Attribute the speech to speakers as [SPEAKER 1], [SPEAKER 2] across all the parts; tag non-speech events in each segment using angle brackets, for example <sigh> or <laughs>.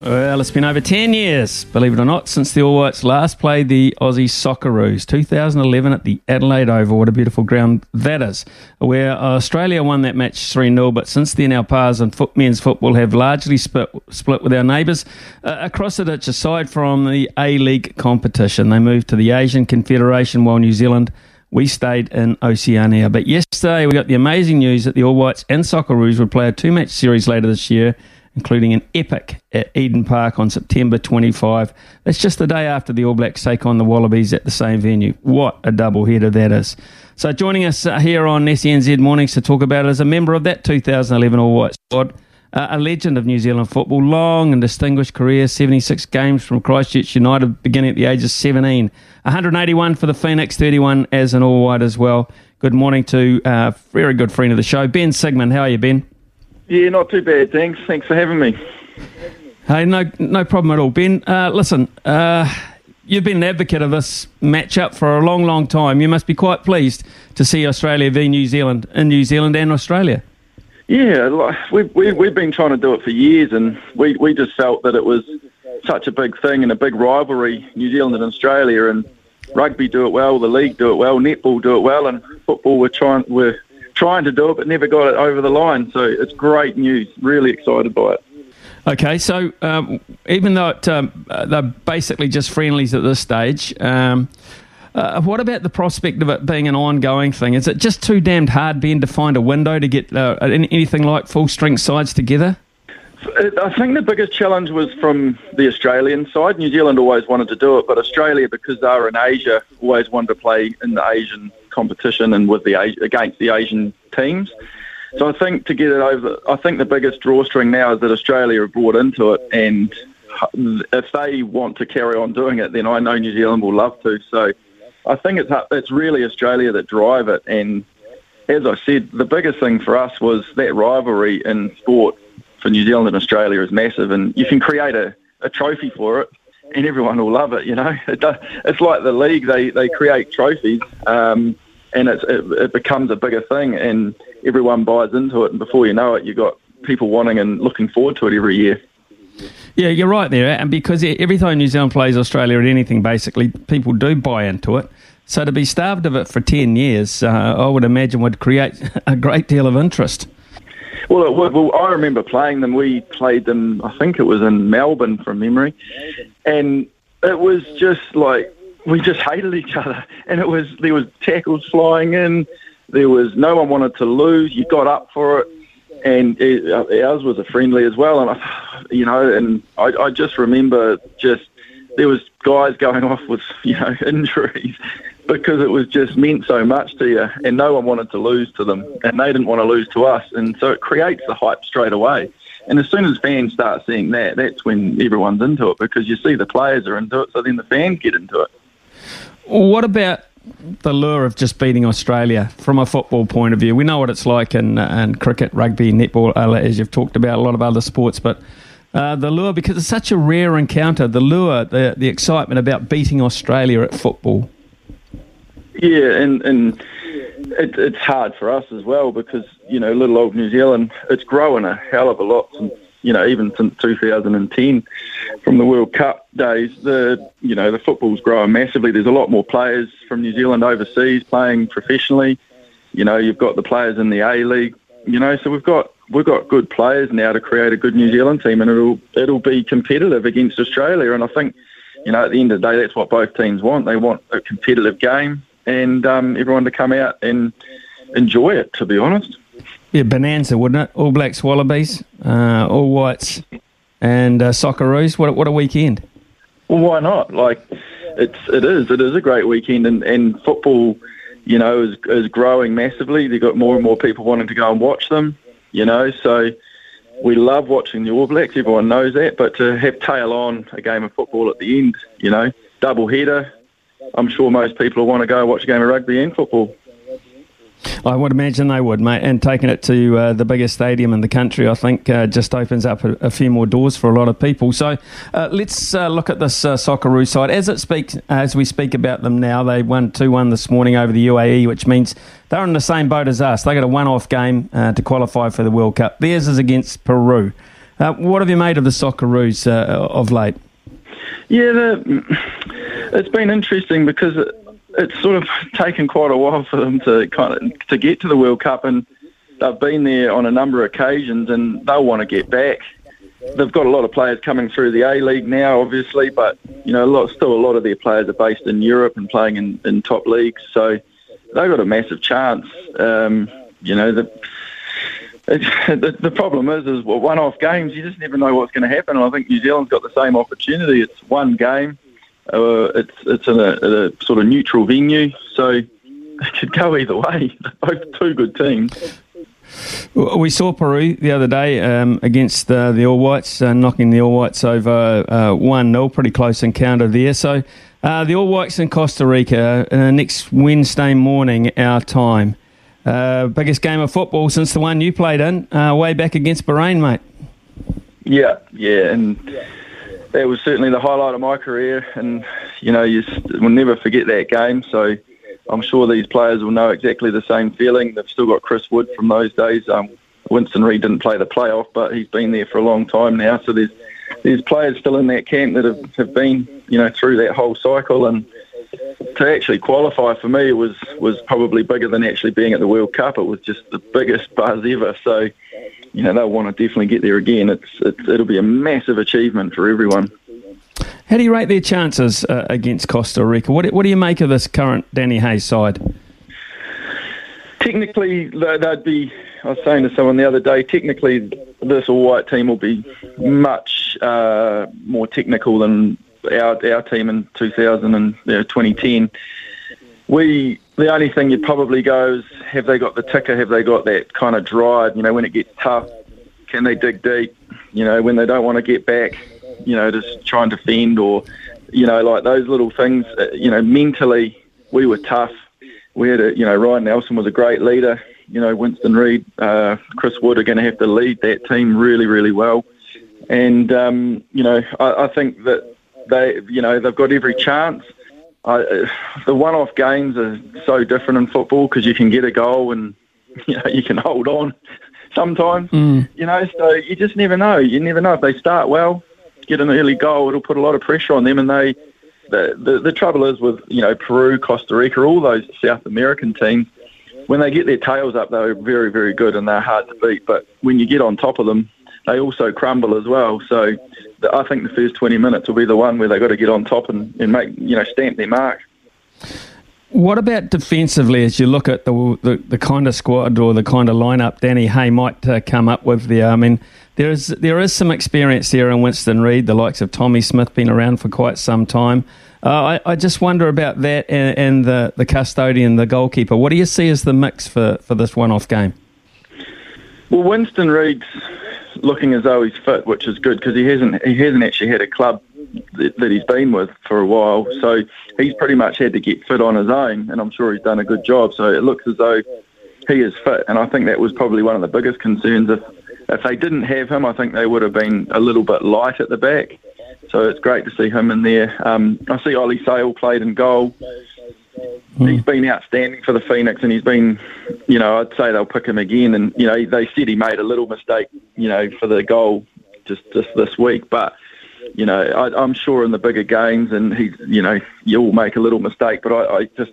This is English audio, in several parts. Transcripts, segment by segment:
[SPEAKER 1] Well, it's been over 10 years, believe it or not, since the All Whites last played the Aussie Socceroos. 2011 at the Adelaide Oval. What a beautiful ground that is. Where Australia won that match 3 0, but since then our pars and foot, men's football have largely split, split with our neighbours uh, across the ditch, aside from the A League competition. They moved to the Asian Confederation while New Zealand we stayed in Oceania. But yesterday we got the amazing news that the All Whites and Socceroos would play a two match series later this year including an epic at Eden Park on September 25. That's just the day after the All Blacks take on the Wallabies at the same venue. What a double header that is. So, joining us uh, here on SENZ Mornings to talk about it is a member of that 2011 All White squad. Uh, a legend of New Zealand football, long and distinguished career, 76 games from Christchurch United, beginning at the age of 17. 181 for the Phoenix, 31 as an all white as well. Good morning to a uh, very good friend of the show, Ben Sigmund. How are you, Ben?
[SPEAKER 2] Yeah, not too bad. Thanks. Thanks for having me.
[SPEAKER 1] Hey, no, no problem at all, Ben. Uh, listen, uh, you've been an advocate of this matchup for a long, long time. You must be quite pleased to see Australia v New Zealand in New Zealand and Australia.
[SPEAKER 2] Yeah, we've, we, we've been trying to do it for years, and we, we just felt that it was such a big thing and a big rivalry, New Zealand and Australia, and rugby do it well, the league do it well, netball do it well, and football we're trying we're trying to do it, but never got it over the line. So it's great news. Really excited by it.
[SPEAKER 1] Okay, so um, even though it, um, they're basically just friendlies at this stage, um, uh, what about the prospect of it being an ongoing thing? Is it just too damned hard, Ben, to find a window to get uh, anything like full strength sides together?
[SPEAKER 2] I think the biggest challenge was from the Australian side. New Zealand always wanted to do it, but Australia, because they were in Asia, always wanted to play in the Asian competition and with the against the Asian teams. So I think to get it over, I think the biggest drawstring now is that Australia have brought into it, and if they want to carry on doing it, then I know New Zealand will love to. So I think it's it's really Australia that drive it, and as I said, the biggest thing for us was that rivalry in sport for New Zealand and Australia is massive, and you can create a, a trophy for it, and everyone will love it. You know, it does, it's like the league; they they create trophies. Um, and it, it becomes a bigger thing, and everyone buys into it, and before you know it, you've got people wanting and looking forward to it every year.
[SPEAKER 1] Yeah, you're right there, and because every time New Zealand plays Australia at anything, basically people do buy into it. So to be starved of it for ten years, uh, I would imagine would create <laughs> a great deal of interest.
[SPEAKER 2] Well, well, I remember playing them. We played them. I think it was in Melbourne from memory, and it was just like we just hated each other, <laughs> and it was there was tackles flying in. There was no one wanted to lose. You got up for it, and it, uh, ours was a friendly as well. And I, <sighs> you know, and I, I just remember just there was guys going off with <laughs> you know injuries because it was just meant so much to you, and no one wanted to lose to them, and they didn't want to lose to us, and so it creates the hype straight away. And as soon as fans start seeing that, that's when everyone's into it because you see the players are into it, so then the fans get into it.
[SPEAKER 1] What about the lure of just beating Australia from a football point of view? We know what it's like in, in cricket, rugby, netball, uh, as you've talked about, a lot of other sports, but uh, the lure, because it's such a rare encounter, the lure, the, the excitement about beating Australia at football.
[SPEAKER 2] Yeah, and, and it, it's hard for us as well because, you know, little old New Zealand, it's growing a hell of a lot since you know, even since 2010 from the World Cup days, the you know the football's growing massively. There's a lot more players from New Zealand overseas playing professionally. You know, you've got the players in the A League. You know, so we've got we've got good players now to create a good New Zealand team, and it'll it'll be competitive against Australia. And I think, you know, at the end of the day, that's what both teams want. They want a competitive game and um, everyone to come out and enjoy it. To be honest
[SPEAKER 1] be a bonanza, wouldn't it? All Blacks, Wallabies, uh, All Whites, and uh, Socceroos. What what a weekend!
[SPEAKER 2] Well, why not? Like it's it is it is a great weekend, and, and football, you know, is is growing massively. They've got more and more people wanting to go and watch them. You know, so we love watching the All Blacks. Everyone knows that, but to have tail on a game of football at the end, you know, double header. I'm sure most people will want to go watch a game of rugby and football.
[SPEAKER 1] I would imagine they would, mate. And taking it to uh, the biggest stadium in the country, I think, uh, just opens up a, a, few more doors for a lot of people. So uh, let's uh, look at this uh, Socceroos side as it speaks. As we speak about them now, they won two one this morning over the UAE, which means they're in the same boat as us. They got a one-off game uh, to qualify for the World Cup. Theirs is against Peru. Uh, what have you made of the Socceroos of late?
[SPEAKER 2] Yeah, the, it's been interesting because. It, it's sort of taken quite a while for them to kind of to get to the World Cup, and they've been there on a number of occasions, and they'll want to get back. They've got a lot of players coming through the A League now, obviously, but you know, a lot, still a lot of their players are based in Europe and playing in, in top leagues, so they've got a massive chance. Um, you know, the, <laughs> the the problem is, is one-off games. You just never know what's going to happen. And I think New Zealand's got the same opportunity. It's one game uh, it's it's in a, a, sort of neutral venue, so it could go either way. They're <laughs> both two good teams.
[SPEAKER 1] We saw Peru the other day um, against uh, the All Whites, uh, knocking the All Whites over uh, 1 0. Pretty close encounter there. So uh, the All Whites in Costa Rica uh, next Wednesday morning, our time. biggest game of football since the one you played in, way back against Bahrain, mate.
[SPEAKER 2] Yeah, yeah. And that was certainly the highlight of my career, and you know you will never forget that game. So I'm sure these players will know exactly the same feeling. They've still got Chris Wood from those days. Um, Winston Reid didn't play the playoff, but he's been there for a long time now. So there's there's players still in that camp that have, have been you know through that whole cycle and to actually qualify for me was was probably bigger than actually being at the World Cup. It was just the biggest buzz ever. So you know they'll want to definitely get there again. It's, it's it'll be a massive achievement for everyone.
[SPEAKER 1] How do you rate their chances uh, against Costa Rica? What, what do you make of this current Danny Hay's side?
[SPEAKER 2] Technically, they'd be. I was saying to someone the other day. Technically, this all white team will be much uh, more technical than our our team in 2000 and you know, 2010. We the only thing you'd probably go is have they got the ticker? Have they got that kind of drive? You know, when it gets tough, can they dig deep? You know, when they don't want to get back, you know, just try and defend or, you know, like those little things. Uh, you know, mentally we were tough. We had a, you know, Ryan Nelsen was a great leader. You know, Winston Reid, uh, Chris Wood are going to have to lead that team really, really well. And um, you know, I, I think that they, you know, they've got every chance. I, the one-off games are so different in football because you can get a goal and <laughs> you know you can hold on <laughs> sometimes. Mm. You know, so you just never know. You never know if they start well, get an early goal, it'll put a lot of pressure on them, and they. The, the, the trouble is with you know Peru, Costa Rica, all those South American teams, when they get their tails up, they're very very good and they're hard to beat. But when you get on top of them, they also crumble as well. So I think the first 20 minutes will be the one where they've got to get on top and, and make, you know, stamp their mark.
[SPEAKER 1] What about defensively as you look at the, the, the kind of squad or the kind of lineup Danny Hay might uh, come up with there? I mean, there is there is some experience there in Winston Reid, the likes of Tommy Smith, been around for quite some time. Uh, I, I, just wonder about that and, and, the, the custodian, the goalkeeper. What do you see as the mix for, for this one off game?
[SPEAKER 2] Well, Winston Reid's looking as though he's fit, which is good because he hasn't he hasn't actually had a club that, he's been with for a while. So he's pretty much had to get fit on his own, and I'm sure he's done a good job. So it looks as though he is fit, and I think that was probably one of the biggest concerns. If if they didn't have him, I think they would have been a little bit light at the back. So it's great to see him in there. Um, I see Ollie Sail played in goal. Mm. He's been outstanding for the Phoenix, and he's been, you know, I'd say they'll pick him again. And you know, they said he made a little mistake, you know, for the goal just just this week, but you know, I, am sure in the bigger games, and he's, you know, you'll make a little mistake, but I, I just,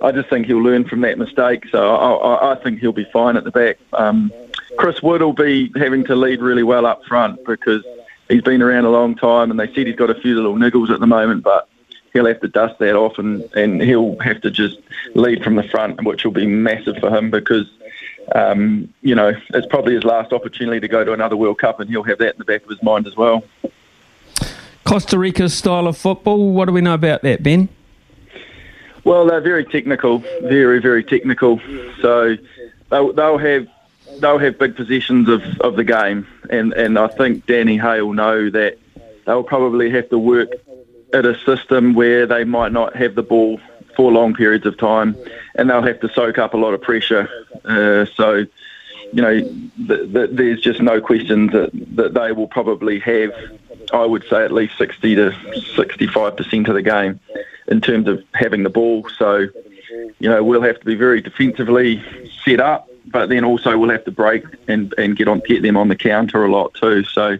[SPEAKER 2] I just think he'll learn from that mistake. So I, I think he'll be fine at the back. Um, Chris Wood will be having to lead really well up front because he's been around a long time, and they said he's got a few little niggles at the moment, but he'll have to dust that off and, and he'll have to just lead from the front, which will be massive for him because, um, you know, it's probably his last opportunity to go to another World Cup and he'll have that in the back of his mind as well.
[SPEAKER 1] Costa Rica's style of football. What do we know about that, Ben?
[SPEAKER 2] Well, they're very technical, very very technical. So they'll, they'll have they'll have big possessions of, of the game, and, and I think Danny Hay will know that they'll probably have to work at a system where they might not have the ball for long periods of time, and they'll have to soak up a lot of pressure. Uh, so, you know, th- th- there's just no question that, that they will probably have, I would say, at least 60 to 65% of the game in terms of having the ball. So, you know, we'll have to be very defensively set up, but then also we'll have to break and, and get on get them on the counter a lot too. So,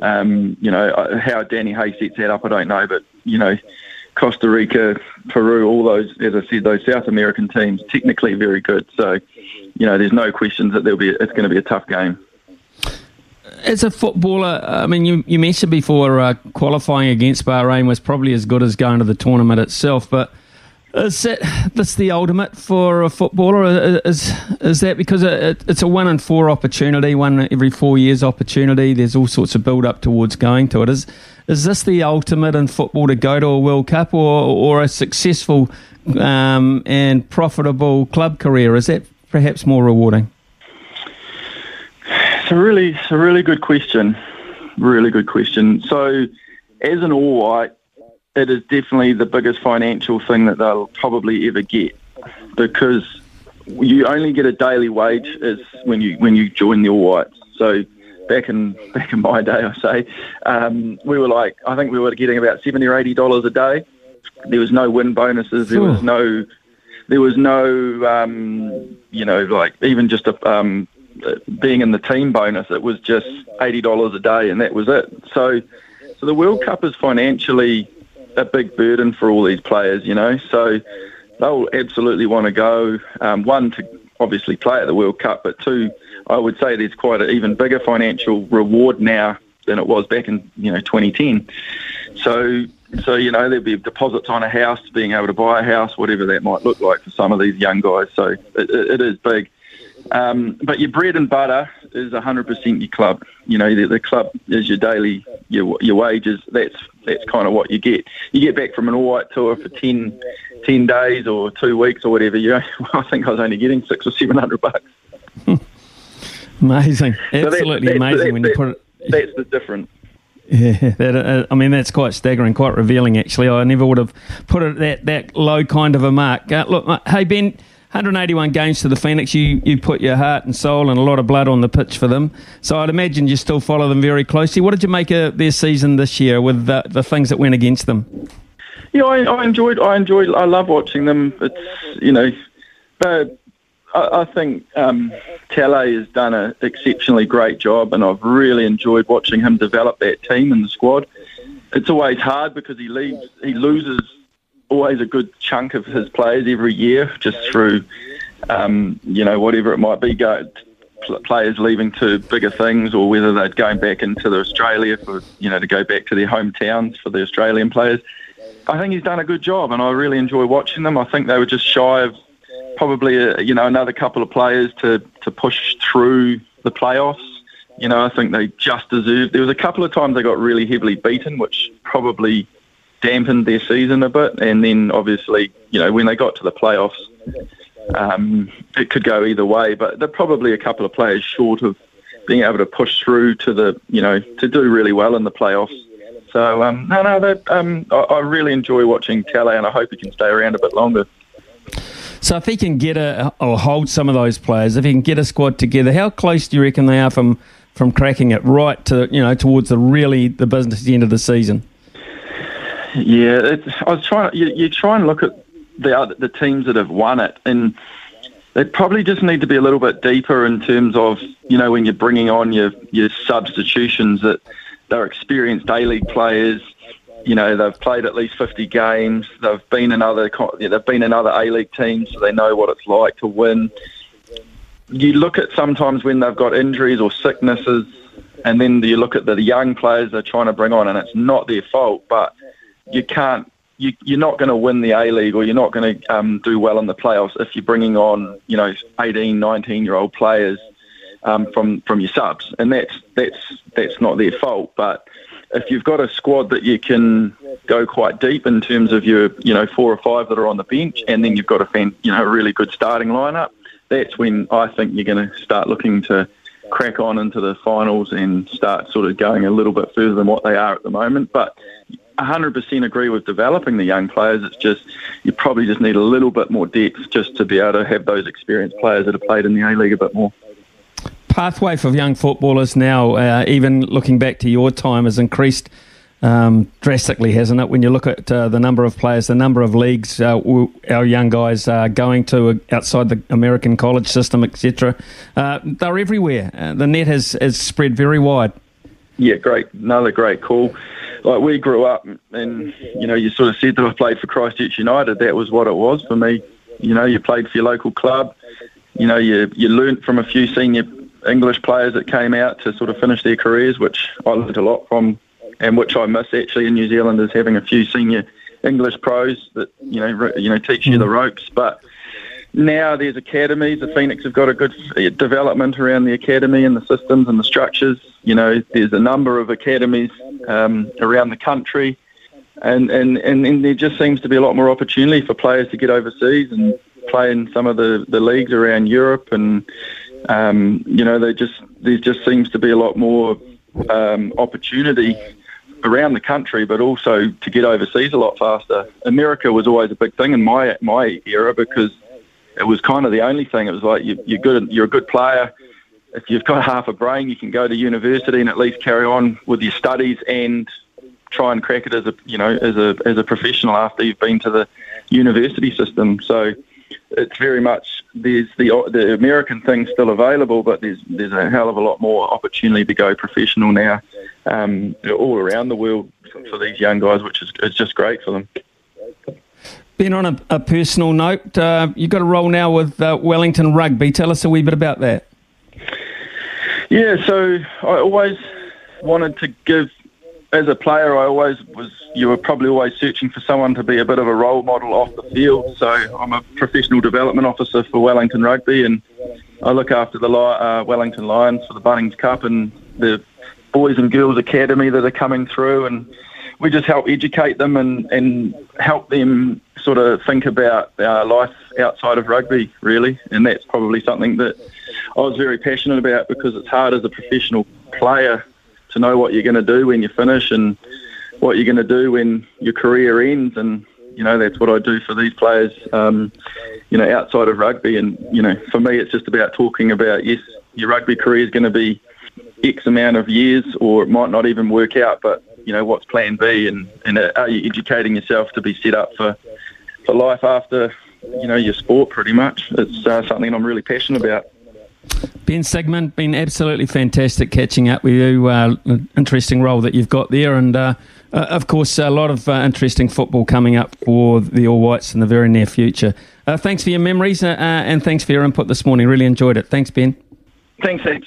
[SPEAKER 2] um, you know, uh, how Danny Hay sets that up, I don't know, but you know, Costa Rica, Peru, all those, as I said, those South American teams, technically very good. So, you know, there's no questions that there'll be it's going to be a tough game.
[SPEAKER 1] As a footballer, I mean, you, you mentioned before uh, qualifying against Bahrain was probably as good as going to the tournament itself, but is that that's the ultimate for a footballer? Is is that because it, it's a one in four opportunity, one every four years opportunity? There's all sorts of build up towards going to it. Is is this the ultimate in football to go to a World Cup or or a successful um, and profitable club career? Is that perhaps more rewarding?
[SPEAKER 2] It's a really it's a really good question. Really good question. So, as an All White it is definitely the biggest financial thing that they'll probably ever get because you only get a daily wage is when you when you join the All Whites. So back in <laughs> back in my day, I say, um, we were like I think we were getting about seventy or eighty dollars a day. There was no win bonuses. There was no there was no um, you know like even just a um, being in the team bonus. It was just eighty dollars a day, and that was it. So so the World Cup is financially a big burden for all these players, you know. So they'll absolutely want to go. Um, one to obviously play at the World Cup, but two, I would say there's quite an even bigger financial reward now than it was back in you know 2010. So so you know there'll be deposits on a house, being able to buy a house, whatever that might look like for some of these young guys. So it, it is big. Um, but your bread and butter is 100% your club. You know, the, the, club is your daily, your, your wages. That's that's kind of what you get. You get back from an all white tour for 10, 10 days or two weeks or whatever. You, <laughs> I think I was only getting six or seven hundred bucks. <laughs>
[SPEAKER 1] amazing, absolutely so amazing when you put it.
[SPEAKER 2] That's the difference. <laughs>
[SPEAKER 1] Yeah, that, uh, I mean that's quite staggering, quite revealing. Actually, I never would have put it that that low kind of a mark. Uh, look, hey Ben, 181 games to the Phoenix. You you put your heart and soul and a lot of blood on the pitch for them. So I'd imagine you still follow them very closely. What did you make of their season this year with the, the things that went against them?
[SPEAKER 2] Yeah, I, I enjoyed. I enjoyed. I love watching them. It's you know, but I, I think um, has done an exceptionally great job, and I've really enjoyed watching him develop that team and the squad. It's always hard because he leaves. He loses always a good chunk of his players every year, just through, um, you know, whatever it might be, go, players leaving to bigger things, or whether they're going back into the Australia for, you know, to go back to their hometowns for the Australian players. I think he's done a good job, and I really enjoy watching them. I think they were just shy of probably, a, you know, another couple of players to to push through the playoffs. You know, I think they just deserved. There was a couple of times they got really heavily beaten, which probably dampened their season a bit. And then obviously, you know, when they got to the playoffs, um, it could go either way. But they're probably a couple of players short of being able to push through to the, you know, to do really well in the playoffs. So um, no, no, um, I, I, really enjoy watching Talay, and I hope he can stay around a bit longer.
[SPEAKER 1] So if he can get a or hold some of those players, if he can get a squad together, how close do you reckon they are from from cracking it right to you know towards the really the business end of the season?
[SPEAKER 2] Yeah, I was trying. You, you try and look at the other, the teams that have won it, and they probably just need to be a little bit deeper in terms of you know when you're bringing on your your substitutions that they're experienced A League players. You know they've played at least 50 games. They've been in other they've been in other A League teams, so they know what it's like to win. You look at sometimes when they've got injuries or sicknesses, and then you look at the young players they're trying to bring on, and it's not their fault, but you can't. You, you're not going to win the A League or you're not going to um, do well in the playoffs if you're bringing on, you know, 18, 19 year old players um, from from your subs, and that's that's that's not their fault. But if you've got a squad that you can go quite deep in terms of your, you know, four or five that are on the bench, and then you've got a fan, you know, a really good starting lineup, that's when I think you're going to start looking to crack on into the finals and start sort of going a little bit further than what they are at the moment. But 100% agree with developing the young players. It's just you probably just need a little bit more depth just to be able to have those experienced players that have played in the A League a bit more.
[SPEAKER 1] Pathway for young footballers now, uh, even looking back to your time, has increased um, drastically, hasn't it? When you look at uh, the number of players, the number of leagues uh, our young guys are going to uh, outside the American college system, etc. Uh, they're everywhere. Uh, the net has, has spread very wide.
[SPEAKER 2] Yeah, great. Another great call like we grew up and you know you sort of said that I played for Christchurch United. That was what it was for me. You know, you played for your local club. You know, you you learnt from a few senior English players that came out to sort of finish their careers, which I learnt a lot from, and which I miss actually in New Zealand is having a few senior English pros that you know you know teach you the ropes, but now there's academies. The Phoenix have got a good development around the academy and the systems and the structures. You know, there's a number of academies um, around the country, and, and, and, and there just seems to be a lot more opportunity for players to get overseas and play in some of the, the leagues around Europe. And, um, you know, they just there just seems to be a lot more um, opportunity around the country, but also to get overseas a lot faster. America was always a big thing in my my era because it was kind of the only thing. It was like you, you're good, you're a good player. If you've got half a brain, you can go to university and at least carry on with your studies and try and crack it as a you know as a as a professional after you've been to the university system. So it's very much there's the the American thing still available, but there's there's a hell of a lot more opportunity to go professional now, um, all around the world for, these young guys, which is it's just great for them.
[SPEAKER 1] Ben, on a, a personal note, uh, you've got a role now with uh, Wellington Rugby. Tell us a wee bit about that.
[SPEAKER 2] Yeah, so I always wanted to give, as a player, I always was, you were probably always searching for someone to be a bit of a role model off the field. So I'm a professional development officer for Wellington Rugby and I look after the uh, Wellington Lions for the Bunnings Cup and the boys and girls academy that are coming through and we just help educate them and, and help them sort of think about life outside of rugby, really. And that's probably something that I was very passionate about because it's hard as a professional player to know what you're going to do when you finish and what you're going to do when your career ends. And, you know, that's what I do for these players, um, you know, outside of rugby. And, you know, for me, it's just about talking about, yes, your rugby career is going to be X amount of years or it might not even work out, but you know what's plan B and and are you educating yourself to be set up for for life after you know your sport pretty much it's uh, something I'm really passionate about
[SPEAKER 1] Ben Sigmund, been absolutely fantastic catching up with you. Uh, interesting role that you've got there, and uh, uh, of course, a lot of uh, interesting football coming up for the All Whites in the very near future. Uh, thanks for your memories uh, and thanks for your input this morning. Really enjoyed it. Thanks, Ben.
[SPEAKER 2] Thanks, thanks.